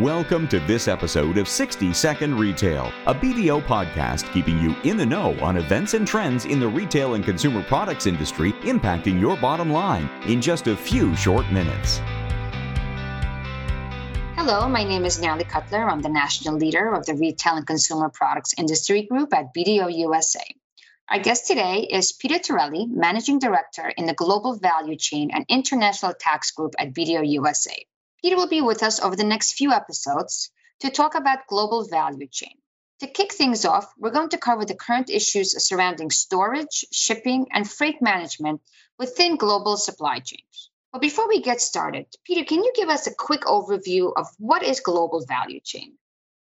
Welcome to this episode of 60 Second Retail, a BDO podcast keeping you in the know on events and trends in the retail and consumer products industry impacting your bottom line in just a few short minutes. Hello, my name is Natalie Cutler. I'm the national leader of the Retail and Consumer Products Industry Group at BDO USA. Our guest today is Peter Terilli, Managing Director in the Global Value Chain and International Tax Group at BDO USA. Peter will be with us over the next few episodes to talk about global value chain. To kick things off, we're going to cover the current issues surrounding storage, shipping, and freight management within global supply chains. But before we get started, Peter, can you give us a quick overview of what is global value chain?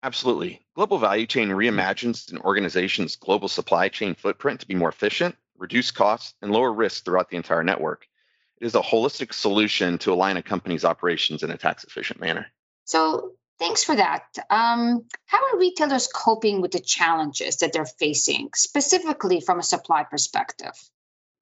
Absolutely. Global value chain reimagines an organization's global supply chain footprint to be more efficient, reduce costs, and lower risk throughout the entire network. Is a holistic solution to align a company's operations in a tax efficient manner. So, thanks for that. Um, how are retailers coping with the challenges that they're facing, specifically from a supply perspective?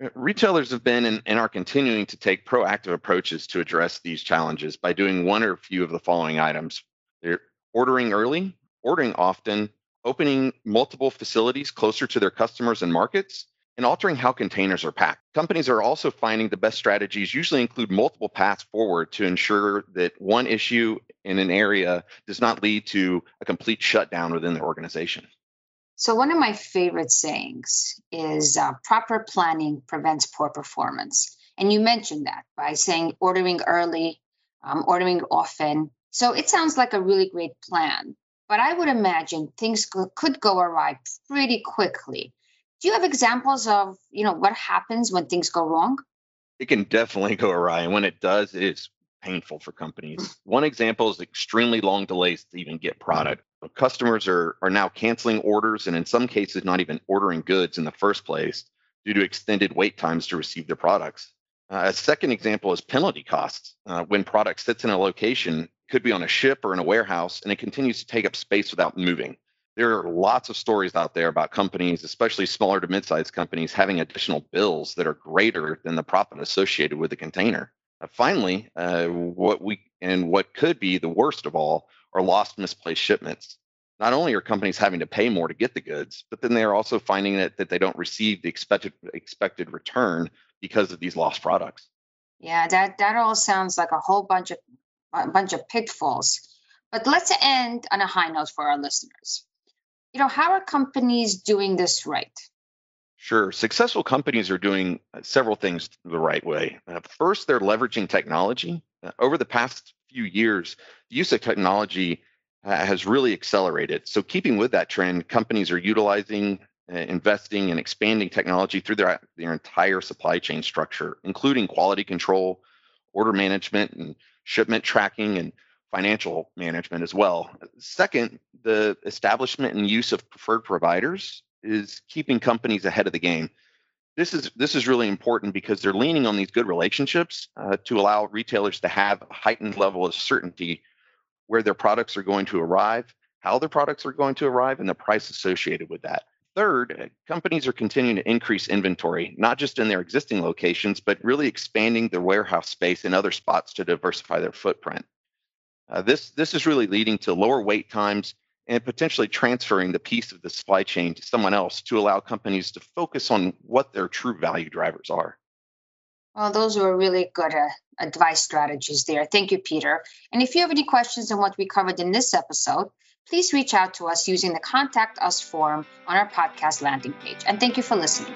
Uh, retailers have been and, and, are continuing to take proactive approaches to address these challenges by doing one or a few of the following items. They're ordering early, ordering often, opening multiple facilities closer to their customers and markets, and altering how containers are packed. Companies are also finding the best strategies usually include multiple paths forward to ensure that one issue in an area does not lead to a complete shutdown within the organization. So, one of my favorite sayings is uh, proper planning prevents poor performance. And you mentioned that by saying ordering early, um, ordering often. So, it sounds like a really great plan. But I would imagine things could go awry pretty quickly do you have examples of you know what happens when things go wrong? It can definitely go awry and when it does it's painful for companies. One example is extremely long delays to even get product. Customers are are now canceling orders and in some cases not even ordering goods in the first place due to extended wait times to receive their products. Uh, a second example is penalty costs. Uh, when product sits in a location could be on a ship or in a warehouse and it continues to take up space without moving there are lots of stories out there about companies, especially smaller to mid-sized companies, having additional bills that are greater than the profit associated with the container. Uh, finally, uh, what we and what could be the worst of all are lost, misplaced shipments. Not only are companies having to pay more to get the goods, but then they are also finding that, that they don't receive the expected expected return because of these lost products. Yeah, that that all sounds like a whole bunch of a bunch of pitfalls. But let's end on a high note for our listeners you know, how are companies doing this right? Sure. Successful companies are doing uh, several things the right way. Uh, first, they're leveraging technology. Uh, over the past few years, the use of technology uh, has really accelerated. So, keeping with that trend, companies are utilizing, uh, investing, and expanding technology through their, their entire supply chain structure, including quality control, order management, and shipment tracking, and financial management as well. Second, the establishment and use of preferred providers is keeping companies ahead of the game. This is this is really important because they're leaning on these good relationships uh, to allow retailers to have a heightened level of certainty where their products are going to arrive, how their products are going to arrive, and the price associated with that. Third, uh, companies are continuing to increase inventory, not just in their existing locations, but really expanding their warehouse space in other spots to diversify their footprint. Uh, this this is really leading to lower wait times and potentially transferring the piece of the supply chain to someone else to allow companies to focus on what their true value drivers are. Well, those were really good uh, advice strategies there. Thank you, Peter. And if you have any questions on what we covered in this episode, please reach out to us using the Contact Us form on our podcast landing page. And thank you for listening.